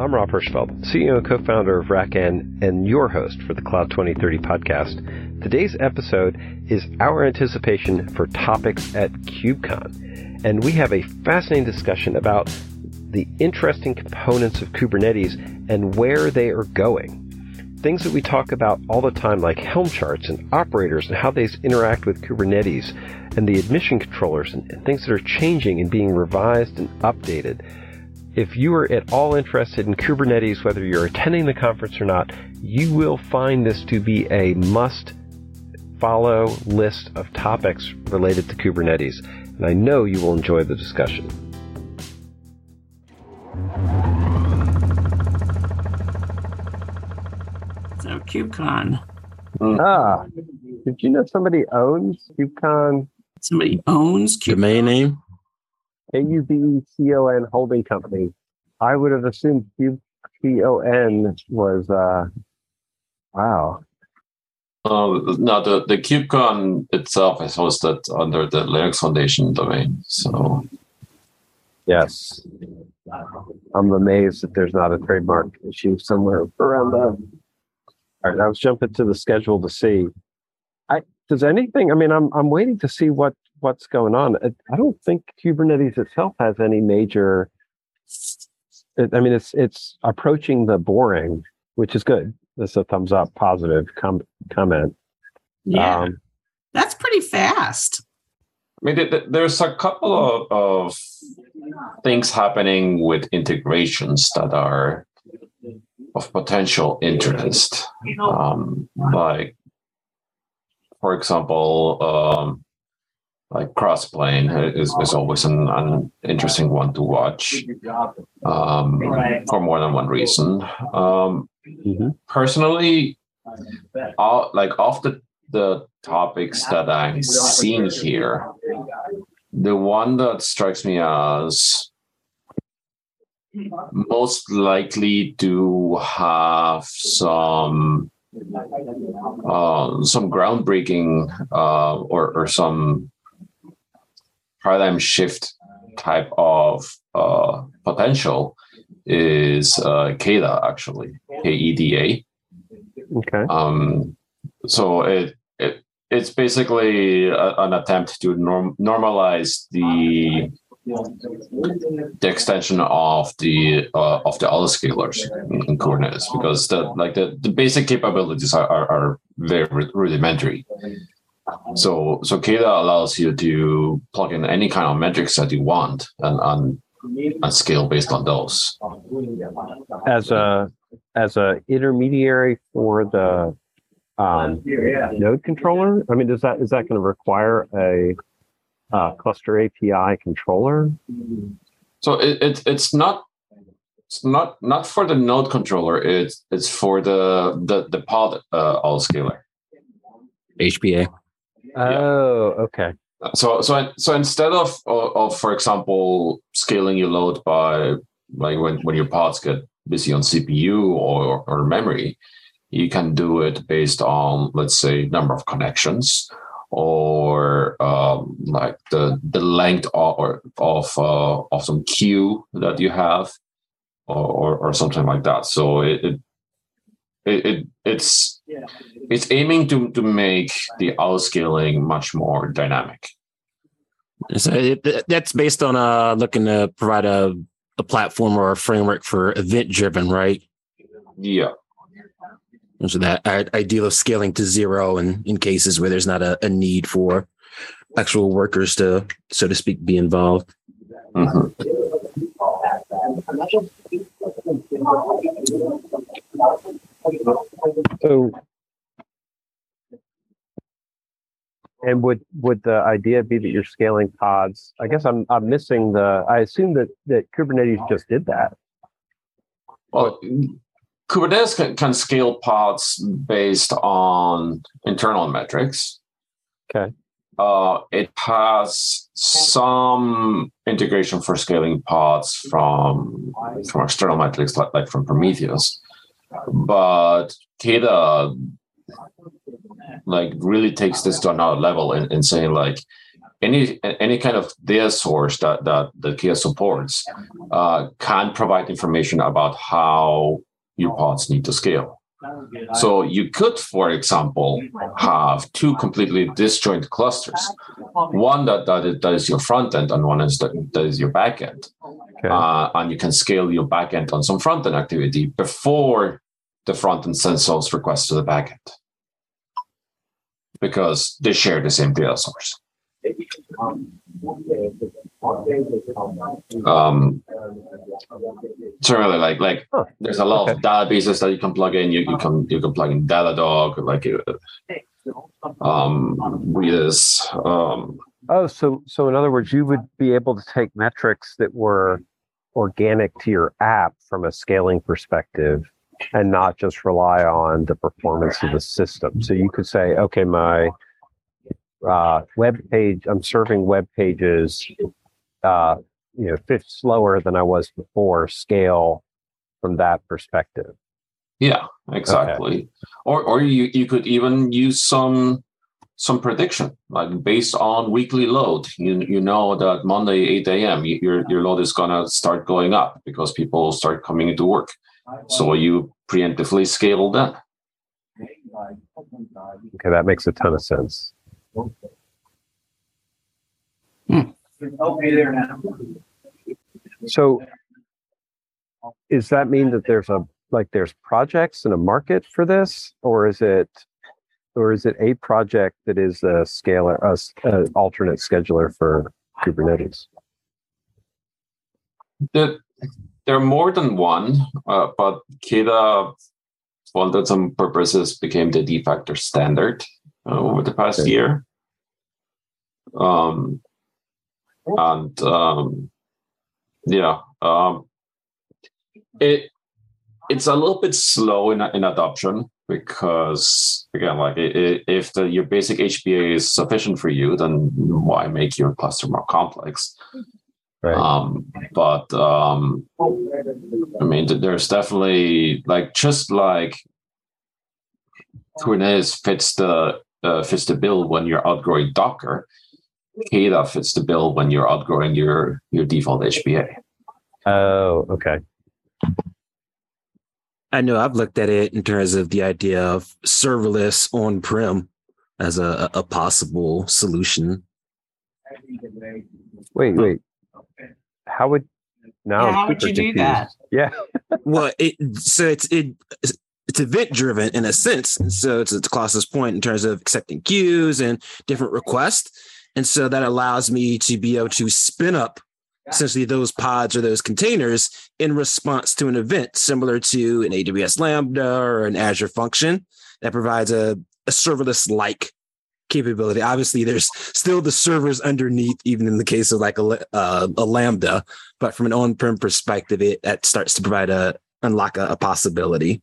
I'm Rob Hirschfeld, CEO and co-founder of RackN and your host for the Cloud 2030 podcast. Today's episode is our anticipation for topics at KubeCon. And we have a fascinating discussion about the interesting components of Kubernetes and where they are going. Things that we talk about all the time, like Helm charts and operators and how they interact with Kubernetes and the admission controllers and, and things that are changing and being revised and updated. If you are at all interested in Kubernetes, whether you're attending the conference or not, you will find this to be a must follow list of topics related to Kubernetes. And I know you will enjoy the discussion. So KubeCon. Ah, did you know somebody owns KubeCon? Somebody owns KubeCon. Domain name? K-U-B-C-O-N holding company. I would have assumed Q-C-O-N was, uh, wow. Uh, no, the, the KubeCon itself is hosted under the Linux Foundation domain. So, yes. I'm amazed that there's not a trademark issue somewhere around that. All right, I was jumping to the schedule to see. I does anything? I mean, I'm I'm waiting to see what what's going on. I don't think Kubernetes itself has any major. I mean, it's it's approaching the boring, which is good. That's a thumbs up, positive com- comment. Yeah, um, that's pretty fast. I mean, there's a couple of, of things happening with integrations that are of potential interest. Um, like, for example, um, like crossplane is, is always an, an interesting one to watch um, for more than one reason. Um, mm-hmm. Personally, all, like off the, the topics that I'm seeing here, the one that strikes me as most likely to have some uh, some groundbreaking uh, or, or some paradigm shift type of uh, potential is uh, KEDA actually K E D A. Okay. Um, so it, it it's basically a, an attempt to norm, normalize the the extension of the uh, of the autoscalers in, in Kubernetes because the like the, the basic capabilities are, are, are very rudimentary. So so KEDA allows you to plug in any kind of metrics that you want and and, and scale based on those. As a as a intermediary for the um, node controller, I mean, is that is that going to require a uh, cluster API controller? So it, it it's not it's not not for the node controller. It's it's for the the the pod uh, scaler HPA. Oh, okay. So so so instead of, of, of for example scaling your load by like when when your pods get busy on CPU or or memory, you can do it based on let's say number of connections or um, like the the length of of uh, of some queue that you have or, or, or something like that. So it, it it, it's it's aiming to to make the outscaling much more dynamic. So it, that's based on uh looking to provide a a platform or a framework for event driven, right? Yeah. So that ideal of scaling to zero and in cases where there's not a, a need for actual workers to, so to speak, be involved. Mm-hmm. So, and would would the idea be that you're scaling pods? I guess I'm I'm missing the. I assume that that Kubernetes just did that. Well, Kubernetes can, can scale pods based on internal metrics. Okay. Uh, it has some integration for scaling pods from from external metrics like, like from Prometheus. But KEDA like really takes this to another level and, in saying like any any kind of data source that that the Keda supports uh, can provide information about how your pods need to scale. So you could, for example, have two completely disjoint clusters. One that, that, is, that is your front end and one is that, that is your back end. Okay. Uh, and you can scale your backend on some front end activity before the front end sends those requests to the backend because they share the same data source. Um, certainly, like like huh. there's a lot okay. of databases that you can plug in. You, you can you can plug in Datadog, like uh, um, Redis. Um, oh, so so in other words, you would be able to take metrics that were organic to your app from a scaling perspective and not just rely on the performance of the system. So you could say, okay, my uh, web page, I'm serving web pages, uh, you know, fifth slower than I was before, scale from that perspective. Yeah, exactly. Okay. Or or you, you could even use some some prediction, like based on weekly load. You you know that Monday 8 a.m. your your load is gonna start going up because people start coming into work. So you preemptively scale that. Okay, that makes a ton of sense. Hmm. So, does that mean that there's a like there's projects and a market for this, or is it, or is it a project that is a scaler, a, a alternate scheduler for Kubernetes? The there are more than one, uh, but Keda, for some purposes, became the de facto standard uh, over the past okay. year. Um, and um, yeah, um, it it's a little bit slow in in adoption because again, like it, if the, your basic HPA is sufficient for you, then why make your cluster more complex? Right. Um, but um, I mean, there's definitely like just like Kubernetes fits the uh, fits the bill when you're outgrowing Docker. Keda fits the bill when you're outgrowing your your default HPA. Oh, okay. I know I've looked at it in terms of the idea of serverless on prem as a, a possible solution. Wait, wait how would now yeah, how would you confused. do that? Yeah. well, it so it's it it's event driven in a sense, and so it's it's Klaus's point in terms of accepting queues and different requests, and so that allows me to be able to spin up essentially those pods or those containers in response to an event similar to an AWS Lambda or an Azure function that provides a, a serverless like capability. Obviously, there's still the servers underneath, even in the case of like a, uh, a Lambda. But from an on-prem perspective, it that starts to provide a unlock a, a possibility.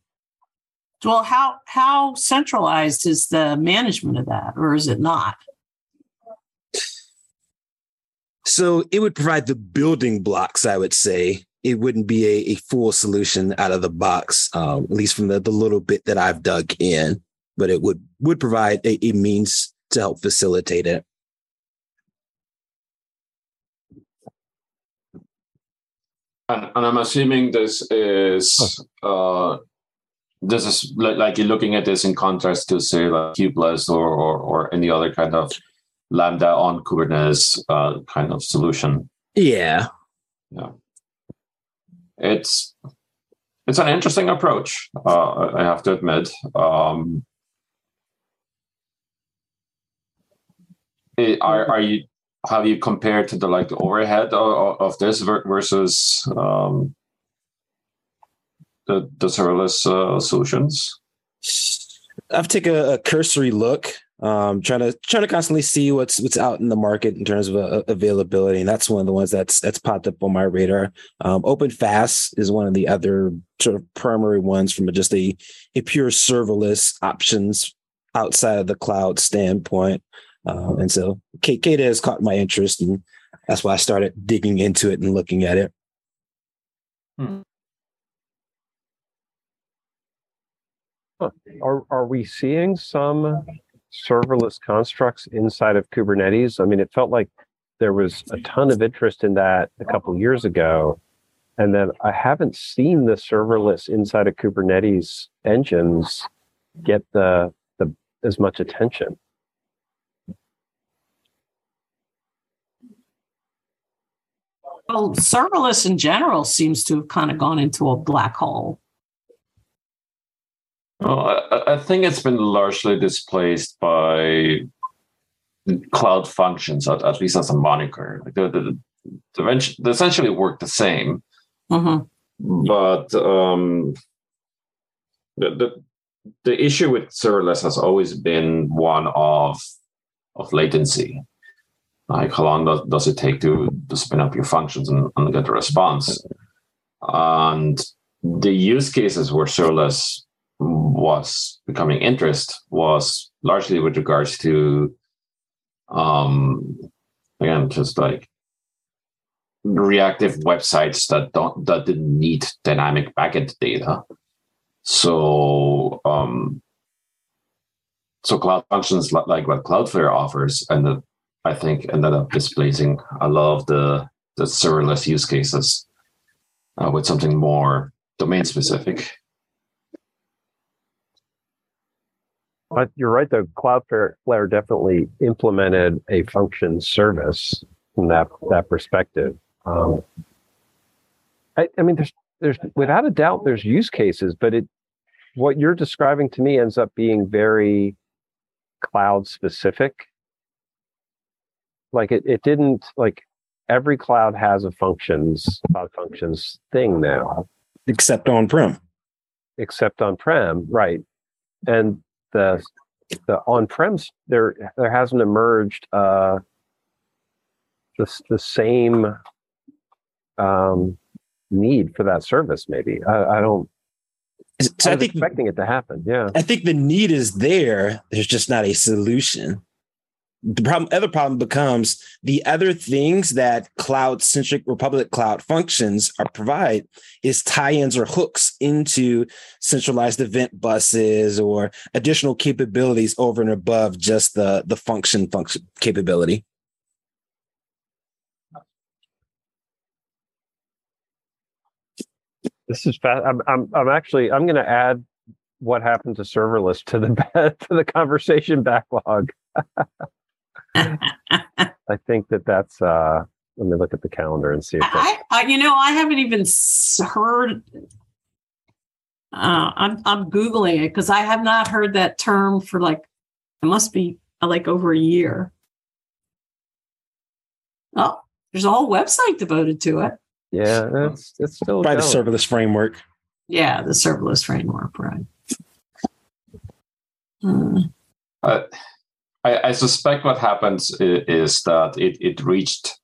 Well, how how centralized is the management of that, or is it not? So it would provide the building blocks, I would say. It wouldn't be a, a full solution out of the box, um, at least from the, the little bit that I've dug in, but it would would provide a, a means to help facilitate it. And, and I'm assuming this is uh, this is like, you're looking at this in contrast to say like kubeless or, or, or any other kind of lambda on Kubernetes uh, kind of solution. Yeah, yeah. It's it's an interesting approach. Uh, I have to admit. Um, are are you have you compared to the like the overhead of, of this versus um, the the serverless uh, solutions? I've taken a, a cursory look, um, trying to trying to constantly see what's what's out in the market in terms of uh, availability, and that's one of the ones that's that's popped up on my radar. Um, OpenFaaS is one of the other sort of primary ones from just a a pure serverless options outside of the cloud standpoint. Um, and so Keda has caught my interest, and that's why I started digging into it and looking at it. Hmm. Are are we seeing some serverless constructs inside of Kubernetes. I mean, it felt like there was a ton of interest in that a couple years ago. And then I haven't seen the serverless inside of Kubernetes engines get the, the as much attention. Well, serverless in general seems to have kind of gone into a black hole. Well, I, I think it's been largely displaced by cloud functions, at, at least as a moniker. Like the, the, the, they essentially work the same, mm-hmm. but um, the, the the issue with serverless has always been one of of latency. Like how long does, does it take to, to spin up your functions and, and get a response? And the use cases where serverless was becoming interest was largely with regards to um again just like reactive websites that don't that didn't need dynamic backend data. So um so cloud functions like what cloudflare offers and i think ended up displacing a lot of the the serverless use cases uh, with something more domain specific But you're right, though. Cloudflare Flare definitely implemented a function service from that that perspective. Um, I, I, mean, there's there's without a doubt there's use cases, but it what you're describing to me ends up being very cloud specific. Like it, it didn't like every cloud has a functions cloud functions thing now, except on prem. Except on prem, right? And the the on-prem there there hasn't emerged uh, the the same um, need for that service. Maybe I, I don't. So I, I think expecting it to happen. Yeah, I think the need is there. There's just not a solution the problem other problem becomes the other things that cloud centric republic cloud functions are provide is tie-ins or hooks into centralized event buses or additional capabilities over and above just the the function function capability. This is fast i'm i'm, I'm actually i'm going to add what happened to serverless to the to the conversation backlog I think that that's. Uh, let me look at the calendar and see if I, I, you know, I haven't even heard. Uh, I'm I'm googling it because I have not heard that term for like it must be uh, like over a year. Oh, there's a whole website devoted to it. Yeah, it's it's still by going. the serverless framework. Yeah, the serverless framework, right? Hmm. Uh, I, I suspect what happens is, that it, it reached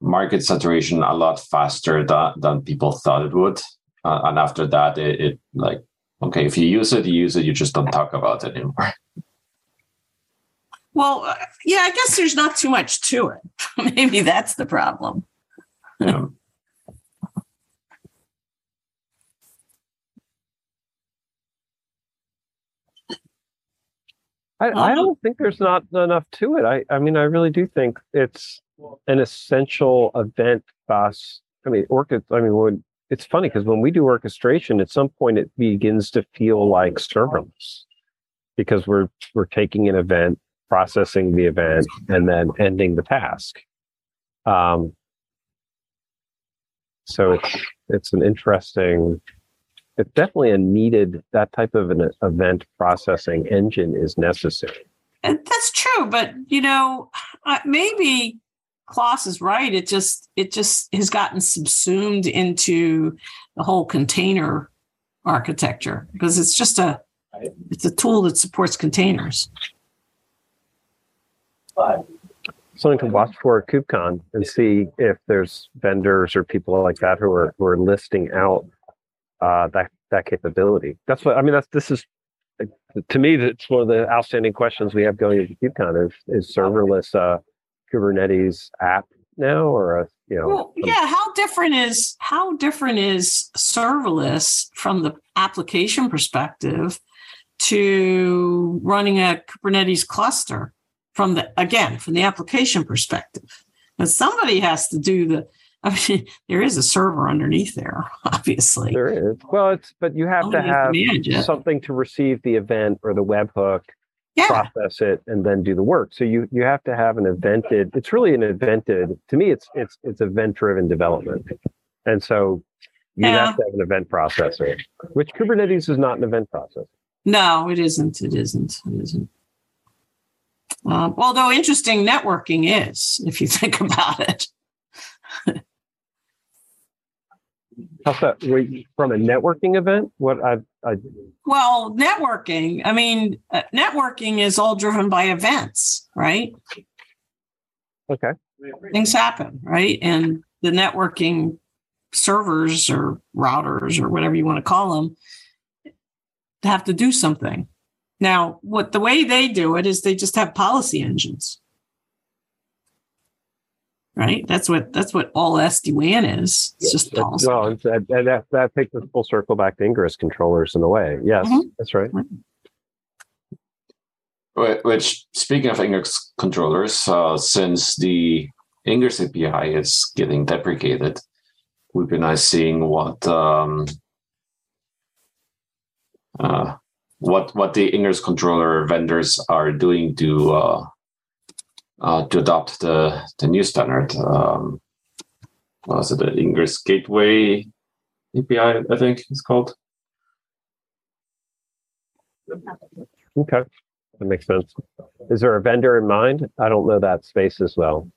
market saturation a lot faster than, than people thought it would. Uh, and after that, it, it, like, okay, if you use it, you use it, you just don't talk about it anymore. Well, uh, yeah, I guess there's not too much to it. Maybe that's the problem. Yeah. I, I don't think there's not enough to it. I, I mean, I really do think it's an essential event bus. I mean, orca. I mean, when it's funny because when we do orchestration, at some point it begins to feel like serverless because we're we're taking an event, processing the event, and then ending the task. Um, so it's it's an interesting it's definitely a needed that type of an event processing engine is necessary. And that's true but you know maybe Klaus is right. It just it just has gotten subsumed into the whole container architecture because it's just a it's a tool that supports containers. Something to watch for at KubeCon and see if there's vendors or people like that who are who are listing out uh, that that capability. That's what I mean. That's this is to me. That's one of the outstanding questions we have going into KubeCon is is serverless uh, Kubernetes app now or a you know well, yeah how different is how different is serverless from the application perspective to running a Kubernetes cluster from the again from the application perspective. And somebody has to do the. I mean, there is a server underneath there, obviously. There is. Well, it's but you have to have something to receive the event or the webhook, Yeah, process it, and then do the work. So you you have to have an evented. It's really an evented. To me, it's it's it's event driven development, and so you Yeah. have to have an event processor, which Kubernetes is not an event processor. no, it isn't. It isn't. It isn't. Um, although interesting networking is, if you think about it. How's that? Wait, from a networking event? What I I Well, networking. I mean, uh, networking is all driven by events, right? okay. Things happen, right? And the networking servers or routers or whatever you want to call them have to do something. Now, what the way they do it is they just have policy engines. Right? That's what that's what all SD-WAN is. It's just That- policy. Well, it's- that, that, that, that takes us full circle back to Ingress controllers in a way. Yes, Mhm. that's right. Wh- Which, speaking of Ingress controllers, uh, since the Ingress API is getting deprecated, we've been nice seeing what um, uh, what what the Ingress controller vendors are doing to uh, uh, to adopt the the new standard. Um, what was it the Ingress Gateway API? I think it's called. Okay, that makes sense. Is there a vendor in mind? I don't know that space as well.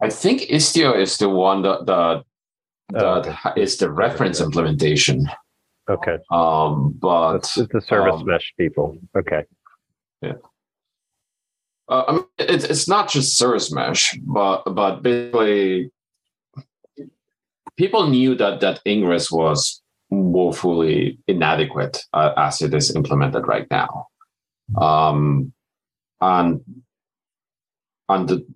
I think Istio is the one that that, Oh, that ha- is the reference implementation. Okay, Um, but it's, it's the service um, mesh people. Okay, uh, I mean, it's it's not just service mesh, but but basically, people knew that that Ingress was woefully inadequate uh, as it is implemented right now, um, and and the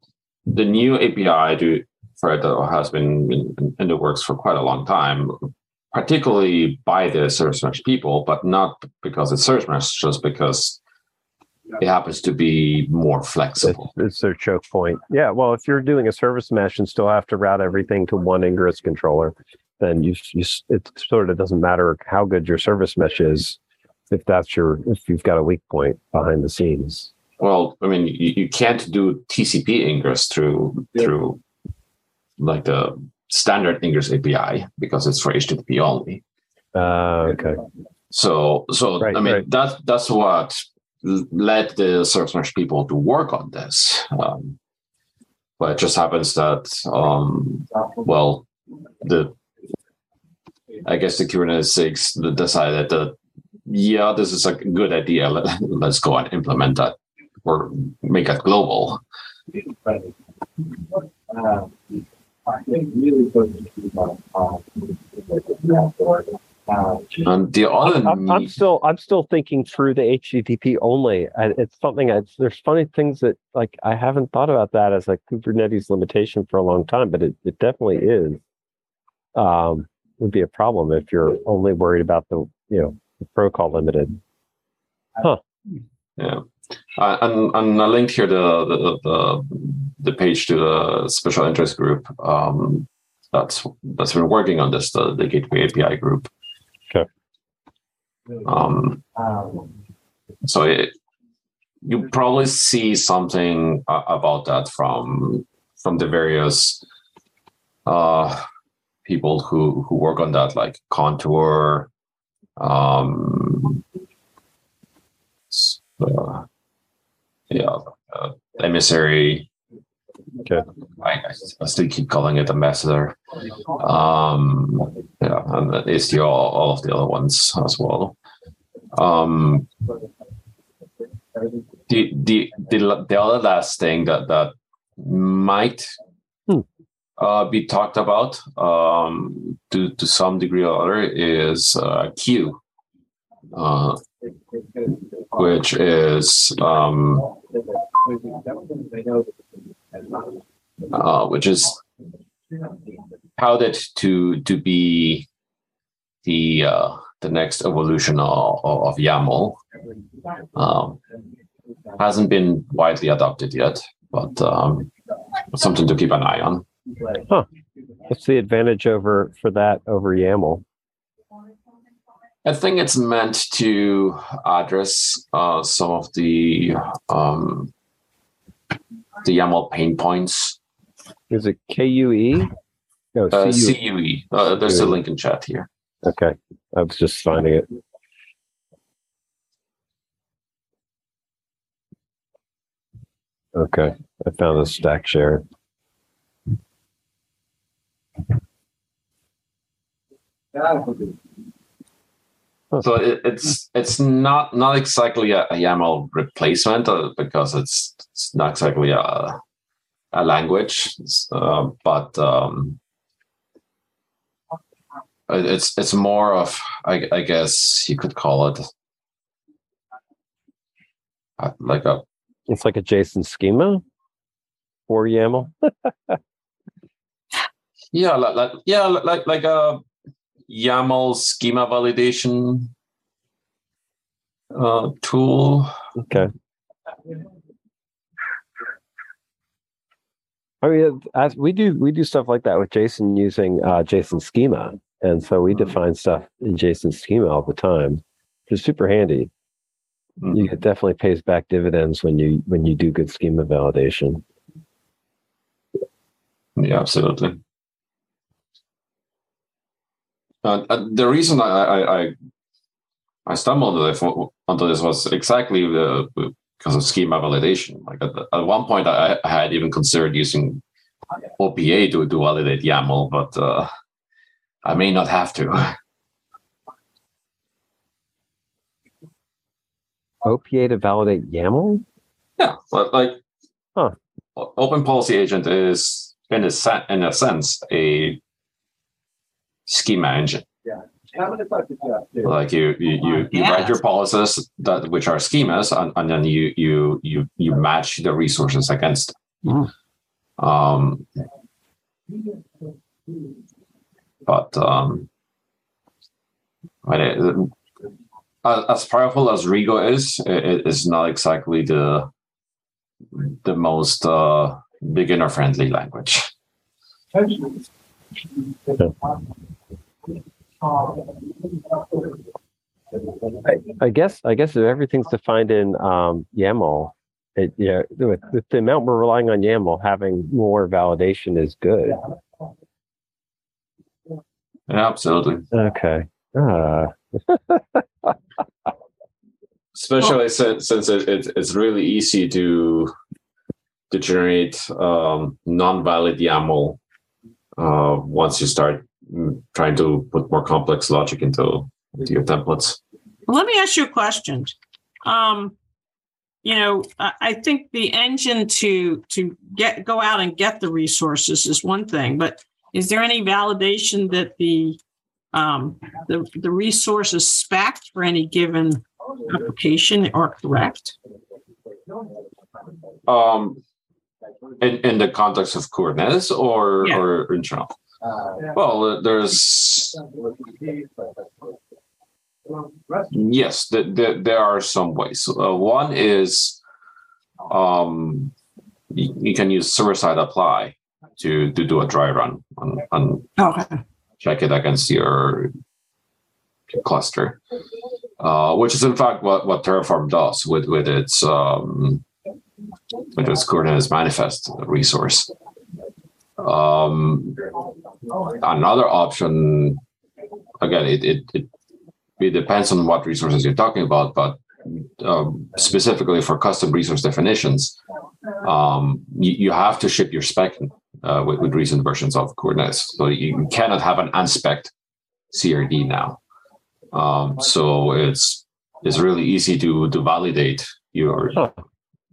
the new API to for it has been in, in the works for quite a long time, particularly by the service mesh people, but not because it's service mesh, just because it happens to be more flexible. it's their choke point. Yeah, well, if you're doing a service mesh and still have to route everything to one Ingress controller, then you, you it sort of doesn't matter how good your service mesh is if that's your if you've got a weak point behind the scenes. Well, I mean, you, you can't do TCP ingress through through like the standard ingress API because it's for HTTP only. Uh, okay. So, so Right, I mean, right. that's that's what led the service mesh people to work on this. Um, but it just happens that, um, well, the I guess the Kubernetes SIGs decided that yeah, this is a good idea. Let, let's go and implement that or make it global. And the other I'm, I'm still I'm still thinking through the HTTP only. I, it's something. I, there's funny things that like I haven't thought about that as a Kubernetes limitation for a long time, but it, it definitely is. Um, would be a problem if you're only worried about the you know the protocol limited. Huh. Yeah, uh, and and I linked here the the the, the page to the special interest group. Um, that's that's been working on this the, the Gateway API group. Um, so it, you probably see something uh, about that from from the various uh, people who who work on that, like Contour. Um, uh, yeah, uh, emissary. Okay. I, I still keep calling it ambassador. Um, yeah, and it's the all, all of the other ones as well. Um, the the the the other last thing that that might Hmm. uh, be talked about um, to to some degree or other is uh, CUE, uh, which is um, uh, which is touted to to be the uh, the next evolution of, of YAML. Um, hasn't been widely adopted yet, but um, something to keep an eye on. Huh. What's the advantage over for that over YAML? I think it's meant to address uh, some of the um, the YAML pain points. Is it KUE? No, uh, CUE. Uh, there's a link in chat here. Okay, I was just finding it. Okay, I found a StackShare. So it, it's it's not not exactly a, a YAML replacement uh, because it's it's not exactly a a language, uh, but um, it's it's more of I, I guess you could call it uh, like a it's like a JSON schema for YAML. yeah, like, like yeah, like like a YAML schema validation uh, tool. Okay. I mean, as we do, we do stuff like that with JSON using uh, JSON schema, and so we mm-hmm. define stuff in JSON schema all the time, which is super handy. Mm-hmm. You, it definitely pays back dividends when you when you do good schema validation. Yeah, absolutely. Uh, uh, the reason I, I, I I stumbled onto this was exactly the, because of schema validation. Like at, at one point, I, I, had even considered using OPA to, to validate YAML, but uh, I may not have to. OPA to validate YAML? Yeah, but like, huh. Open Policy Agent is in a, sen- in a sense a schema engine. Yeah. Like you, you, you, you write your policies that which are schemas, and, and then you, you, you, you match the resources against. Mm. Um, but um, it, as powerful as Rego is, it is not exactly the the most uh, beginner friendly language. I, I, guess I guess if everything's defined in um, YAML, it, yeah, with, with, the amount we're relying on YAML, having more validation is good. Yeah, absolutely. Okay. Uh. Especially since, since it, it, it's really easy to to generate um, non-valid YAML uh, once you start trying to put more complex logic into, into your templates. Let me ask you a question. Um, you know, I think the engine to to get go out and get the resources is one thing, but is there any validation that the um, the the resources spec for any given application are correct? Um, in, in the context of Kubernetes or yeah. or in general? Well, there's yes, there, there are some ways. Uh, one is um, you, you, can use server side apply to to do a dry run and, and okay. check it against your cluster, uh, which is in fact what, what Terraform does with with its um, with its Kubernetes manifest resource. Um, another option, again, it, it, it, it, depends on what resources you're talking about, but um, specifically for custom resource definitions, um, you, you, have to ship your spec uh, with, with, recent versions of Kubernetes. So you cannot have an unspec CRD now. Um, so it's it's really easy to to validate your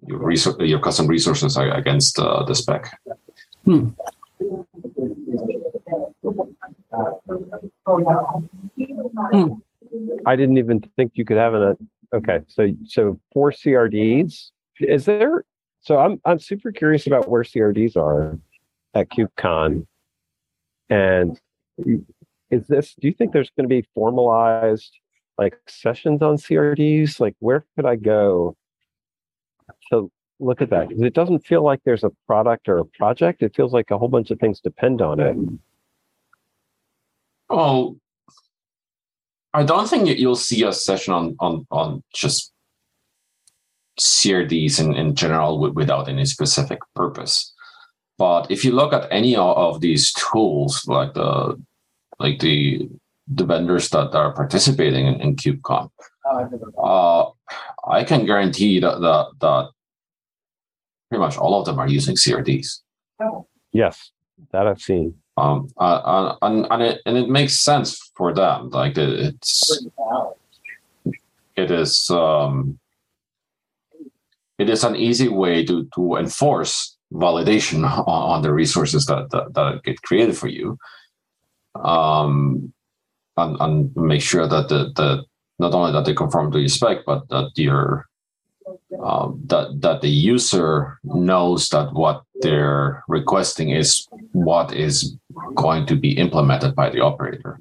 your, resor- your custom resources against uh, the spec. Hmm. Hmm. I didn't even think you could have a okay. So so for CRDs, is there? So I'm I'm super curious about where CRDs are at KubeCon, and is this? Do you think there's going to be formalized like sessions on CRDs? Like, where could I go to look at that? Because it doesn't feel like there's a product or a project. It feels like a whole bunch of things depend on it. Well, I don't think you'll see a session on on on just CRDs in, in general without any specific purpose. But if you look at any of these tools, like the like the the vendors that are participating in, in KubeCon, uh, I can guarantee that, that that pretty much all of them are using CRDs. Yes, that I've seen. Um, uh, and and it and it makes sense for them. Like it, it's it is um, it is an easy way to to enforce validation on, on the resources that, that, that get created for you um, and, and make sure that the, the not only that they conform to your spec but that your um, that that the user knows that what they're requesting is what is going to be implemented by the operator.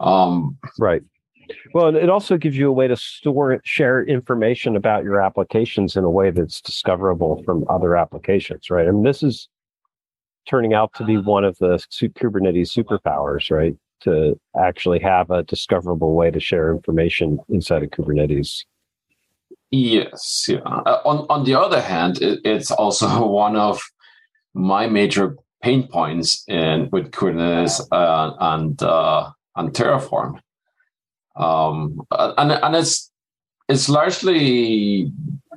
Um, right well, it also gives you a way to store, share information about your applications in a way that's discoverable from other applications, right? Mean, this is turning out to be one of the Kubernetes superpowers, right? To actually have a discoverable way to share information inside of Kubernetes. Yes. Yeah. Uh, on on the other hand, it, it's also one of my major pain points in with Kubernetes uh, and uh, and Terraform um, and and it's it's largely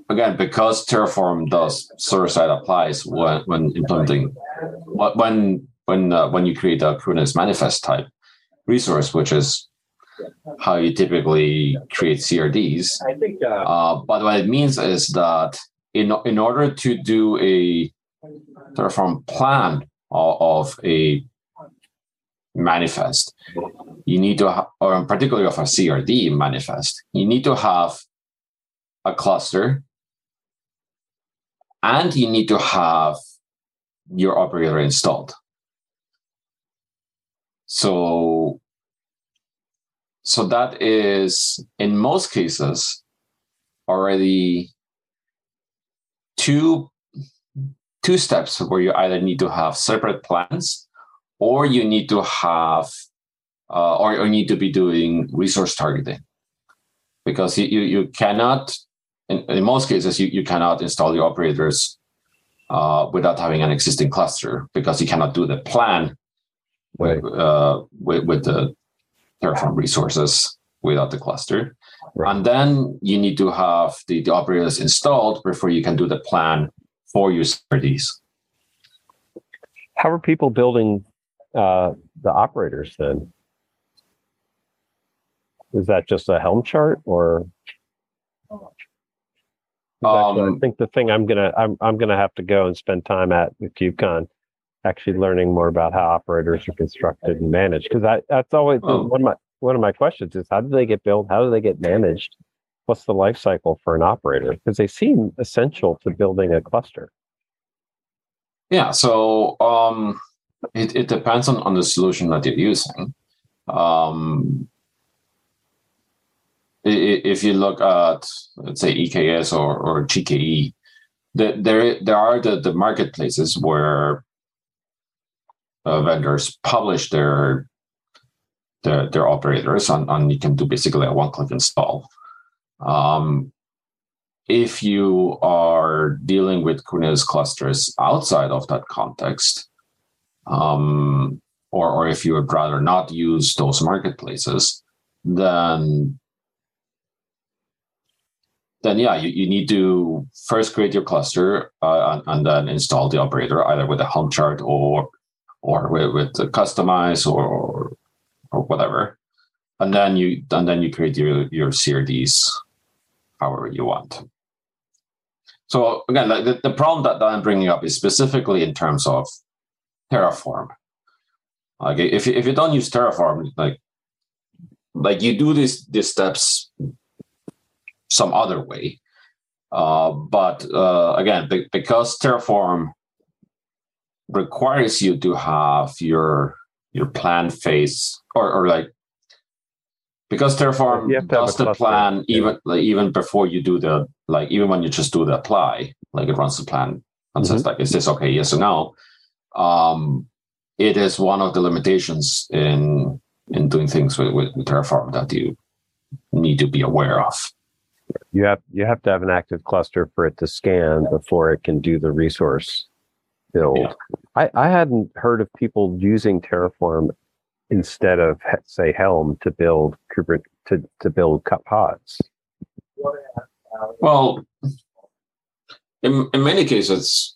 again because Terraform does server side applies when when implementing when when uh, when you create a Kubernetes manifest type resource, which is how you typically create CRDs. I think. Uh, uh, but what it means is that in in order to do a Terraform plan of, of a manifest, you need to, ha- or particularly of a CRD manifest, you need to have a cluster. And you need to have your operator installed. So, so that is in most cases already two two steps where you either need to have separate plans or you need to have uh, or, or need to be doing resource targeting because you, you, you cannot in, in most cases you, you cannot install the operators uh, without having an existing cluster because you cannot do the plan right. with, uh, with, with the terraform resources without the cluster right. and then you need to have the, the operators installed before you can do the plan for your CRDs. How are people building uh, the operators then? Is that just a Helm chart or? Um, I think the thing I'm gonna I'm I'm gonna have to go and spend time at with KubeCon, actually learning more about how operators are constructed and managed because that that's always oh. one of my one of my questions is how do they get built? How do they get managed? What's the life cycle for an operator? Because they seem essential to building a cluster. Yeah. So um, it, it depends on, on the solution that you're using. Um, if you look at let's say EKS or, or GKE, the, there there are the, the marketplaces where uh, vendors publish their their, their operators and, and you can do basically a one-click install. Um, if you are dealing with Kubernetes clusters outside of that context, um, or, or if you would rather not use those marketplaces, then then yeah, you, you need to first create your cluster uh, and, and, then install the operator either with a Helm chart or or with, with the kustomize or or whatever, and then you and then you create your your CRDs however you want. So again, the, the problem that, that I'm bringing up is specifically in terms of Terraform. Like if you, if you don't use Terraform, like like you do these these steps some other way. Uh, but uh, again, be, because Terraform requires you to have your your plan phase or, or like because Terraform does the plan even like, even before you do the like even when you just do the apply, like it runs the plan and mm-hmm. says like, is this okay? Yes or no. Um, it is one of the limitations in in doing things with, with, with Terraform that you need to be aware of. You have you have to have an active cluster for it to scan before it can do the resource build. Yeah. I, I hadn't heard of people using Terraform instead of say Helm to build Kubernetes to, to build pods. Well, in, in many cases.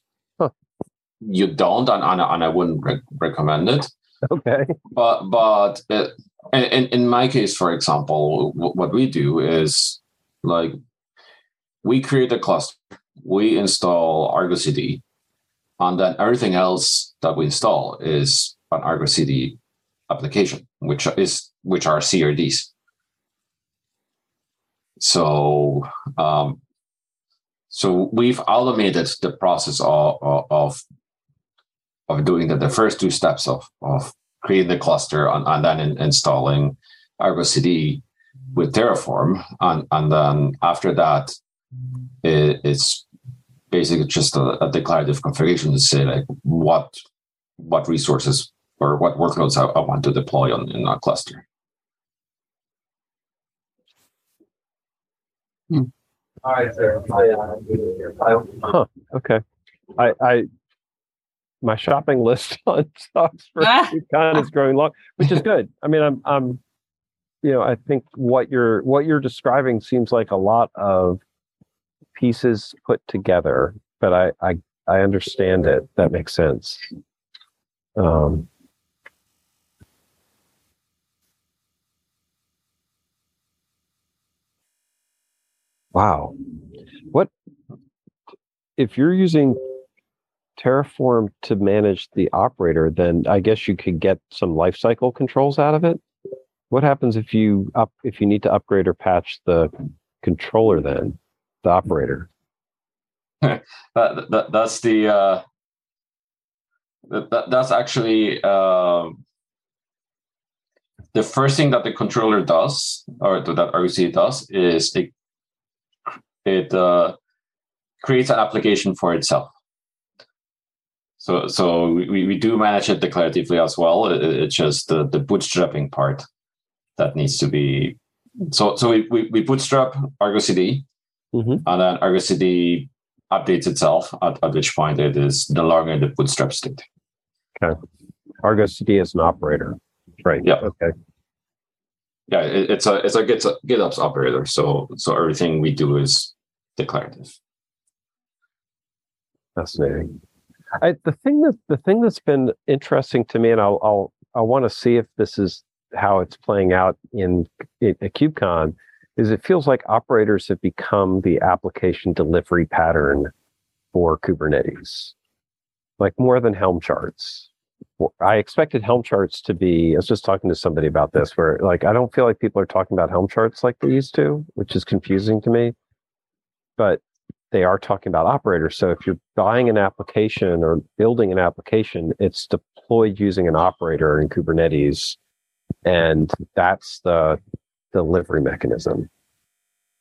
You don't, and, and, and I wouldn't re- recommend it. Okay. But but it, in in my case, for example, what we do is like we create a cluster, we install Argo CD, and then everything else that we install is an Argo CD application, which is which are CRDs. So um, so we've automated the process of of, of doing the, the first two steps of of creating the cluster and, and then in, installing Argo CD with Terraform, and and then after that, it, it's basically just a, a, declarative configuration to say like what what resources or what workloads I, I want to deploy on in a cluster. Hmm. Huh. Okay. I, I my shopping list on stocks for KubeCon is growing long, which is good. I mean, I'm I'm you know, I think what you're what you're describing seems like a lot of pieces put together, but I I, I understand it. That makes sense. Um, wow. What if you're using Terraform to manage the operator, then I guess you could get some lifecycle controls out of it. What happens if you up if you need to upgrade or patch the controller then, the operator? that, that that's the uh, that, that's actually uh, the first thing that the controller does or that RC does is it it uh, creates an application for itself. So so we, we do manage it declaratively as well. It, it's just the, the bootstrapping part that needs to be so so we, we, we bootstrap Argo CD mm-hmm. and then Argo CD updates itself at, at which point it is no longer in the bootstrap state. Okay. Argo CD is an operator. Right. Yeah. Okay. Yeah, it, it's a it's a Git, GitOps operator. So so everything we do is declarative. Fascinating. I, the thing that the thing that's been interesting to me, and I'll I'll I want to see if this is how it's playing out in, at KubeCon is it feels like operators have become the application delivery pattern for Kubernetes, like more than Helm charts. I expected Helm charts to be, I was just talking to somebody about this, where like I don't feel like people are talking about Helm charts like they used to, which is confusing to me. But they are talking about operators. So if you're buying an application or building an application, it's deployed using an operator in Kubernetes and that's the delivery mechanism.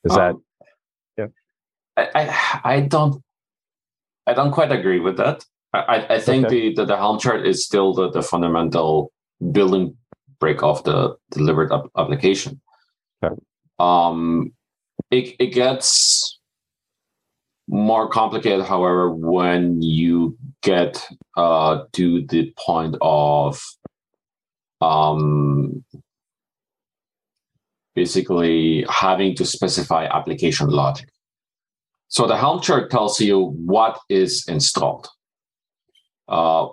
Is um, that? Yeah. I, I, I don't I don't quite agree with that. I I think okay. the, the, the Helm chart is still the the fundamental building break of the delivered application. Okay. Um, it it gets more complicated, however, when you get uh, to the point of um, basically having to specify application logic. So the Helm chart tells you what is installed. Uh,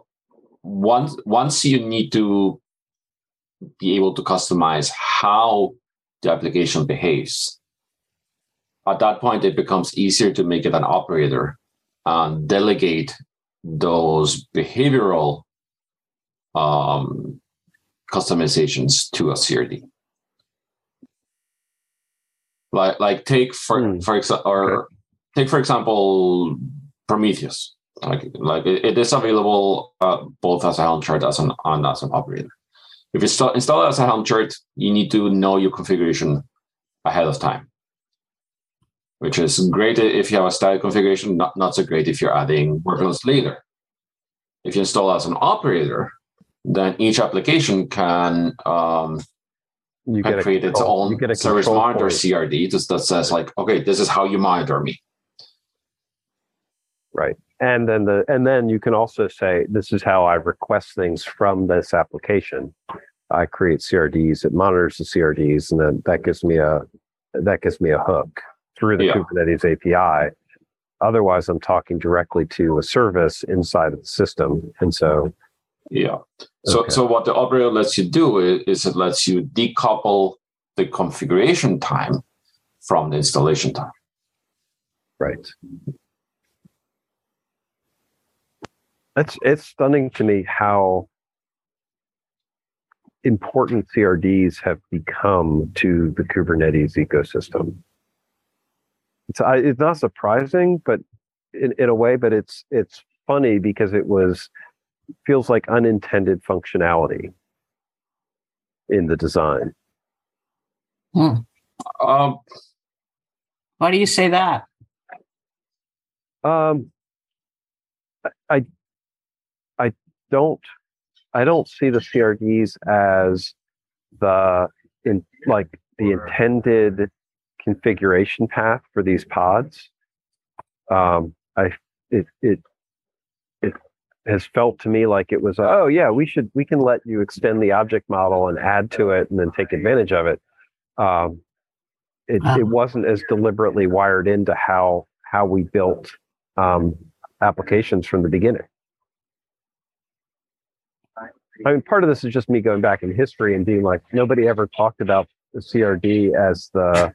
once, once you need to be able to customize how the application behaves, at that point it becomes easier to make it an operator and delegate those behavioral um, customizations to a CRD. Like like take for mm. for example or okay. take for example Prometheus. Like like it, it is available uh, both as a Helm chart as an and as an operator. If you install, install it as a Helm chart, you need to know your configuration ahead of time, which is great if you have a static configuration, not, not so great if you're adding workloads later. If you install as an operator, then each application can um, you can create control, its own service monitor point. CRD that says like, okay, this is how you monitor me. Right. And then the and then you can also say this is how I request things from this application. I create CRDs, it monitors the CRDs, and then that gives me a that gives me a hook through the yeah. Kubernetes API. Otherwise, I'm talking directly to a service inside of the system, and so yeah. So okay. so what the operator lets you do is, is it lets you decouple the configuration time from the installation time. Right. It's it's stunning to me how important CRDs have become to the Kubernetes ecosystem. It's it's not surprising, but in, in a way, but it's it's funny because it was feels like unintended functionality in the design. Hmm. Um, Why do you say that? Um, I I don't I don't see the CRDs as the in like the intended configuration path for these pods. Um, I it it it has felt to me like it was oh yeah we should we can let you extend the object model and add to it and then take advantage of it. Um, it, it wasn't as deliberately wired into how how we built um, applications from the beginning. I mean, part of this is just me going back in history and being like, nobody ever talked about CRD as the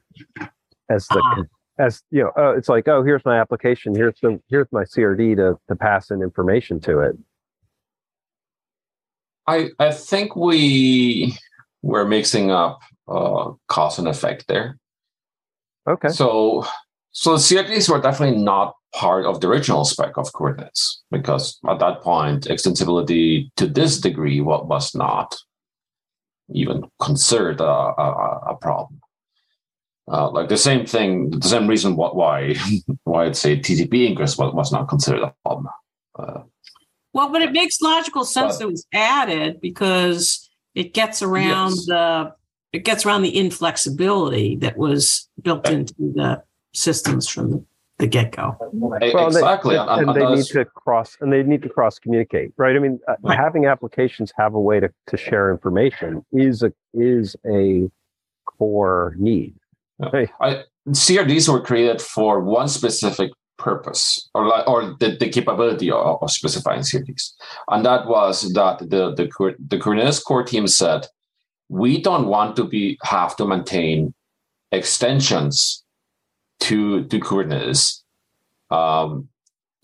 as the as you know. Oh, it's like, oh, here's my application. Here's the here's my CRD to to pass in information to it. I I think we we're mixing up uh, cause and effect there. Okay. So so CRDs were definitely not part of the original spec of Kubernetes because at that point, extensibility to this degree was not even considered a, a, a problem. Uh, like the same thing, the same reason why why I'd say TCP ingress was, was not considered a problem. Uh, well, but it makes logical sense but, that it was added because it gets around yes. the it gets around the inflexibility that was built into the systems from the get go. Well, exactly, they, and, and they need to cross and they need to cross communicate, right? I mean, uh, right. having applications have a way to, to share information is a is a core need. Yeah. I, CRDs were created for one specific purpose, or like, or the, the capability of, of specifying CRDs, and that was that the the the Kubernetes core team said, we don't want to be have to maintain extensions to to Kubernetes um,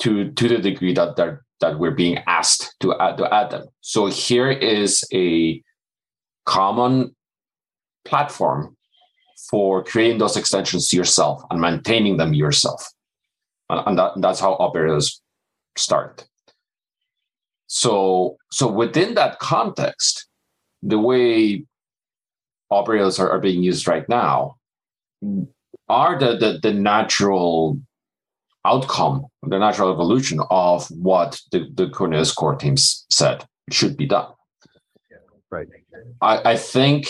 to to the degree that that that we're being asked to add to add them. So here is a common platform for creating those extensions yourself and maintaining them yourself, and, and that, that's how operators start. So so within that context, the way operators are, are being used right now are the, the, the natural outcome, the natural evolution of what the, the Kubernetes core teams said should be done. Right. I, I think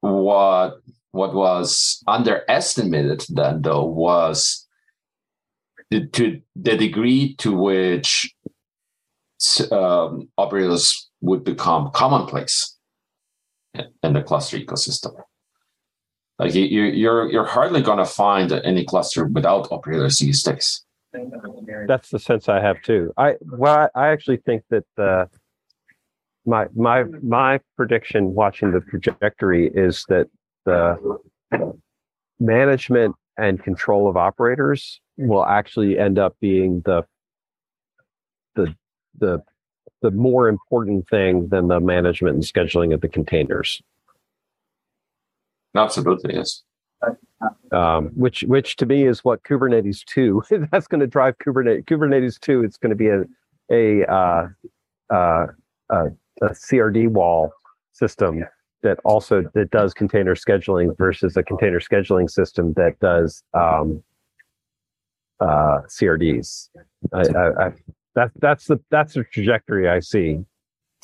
what what was underestimated then though was the, to the degree to which um, operators would become commonplace in the cluster ecosystem. Like you, you're you're hardly going to find any cluster without operators these days. That's the sense I have too. I well, I actually think that the my my my prediction watching the trajectory is that the management and control of operators will actually end up being the the the the more important thing than the management and scheduling of the containers. Absolutely, yes. Um, which which to me is what Kubernetes two that's going to drive Kubernetes Kubernetes two. It's going to be a a, uh, uh, a a CRD wall system that also that does container scheduling versus a container scheduling system that does um, uh, CRDs. I, I, I, that, that's the that's the trajectory I see.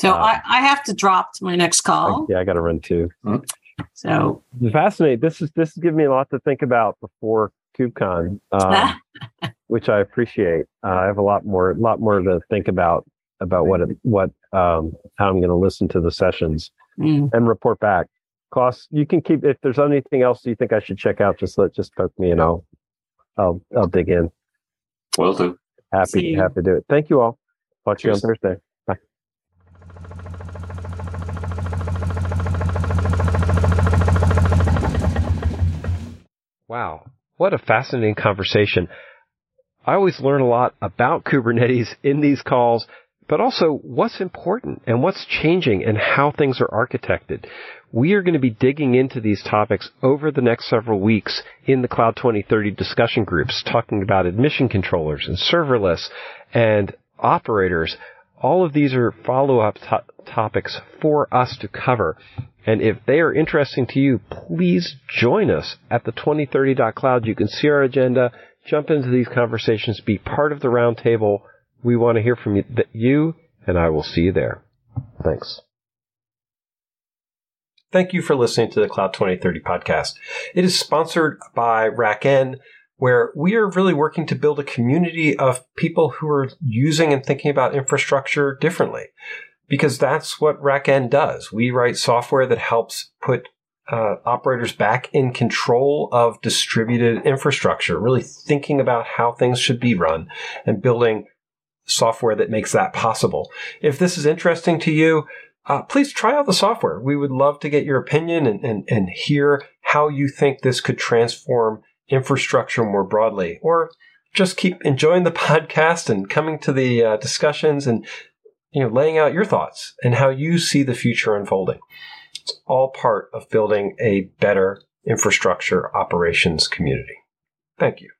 So um, I, I have to drop to my next call. yeah, I got to run too. So fascinating. This is this is giving me a lot to think about before KubeCon, um, which I appreciate. Uh, I have a lot more, a lot more to think about about what it, what um, how I'm going to listen to the sessions mm. and report back. Klaus, you can keep if there's anything else you think I should check out. Just let just poke me and I'll I'll I'll dig in. Will do. Happy happy to do it. Thank you all. Talk to you on Thursday. Wow. What a fascinating conversation. I always learn a lot about Kubernetes in these calls, but also what's important and what's changing and how things are architected. We are going to be digging into these topics over the next several weeks in the Cloud 2030 discussion groups, talking about admission controllers and serverless and operators. All of these are follow-up to- topics for us to cover. And if they are interesting to you, please join us at the 2030.cloud. You can see our agenda, jump into these conversations, be part of the roundtable. We want to hear from you, and I will see you there. Thanks. Thank you for listening to the Cloud 2030 podcast. It is sponsored by RackN, where we are really working to build a community of people who are using and thinking about infrastructure differently because that's what RackN does. We write software that helps put uh, operators back in control of distributed infrastructure, really thinking about how things should be run and building software that makes that possible. If this is interesting to you, uh, please try out the software. We would love to get your opinion and, and, and hear how you think this could transform infrastructure more broadly, or just keep enjoying the podcast and coming to the uh, discussions and you know, laying out your thoughts and how you see the future unfolding. It's all part of building a better infrastructure operations community. Thank you.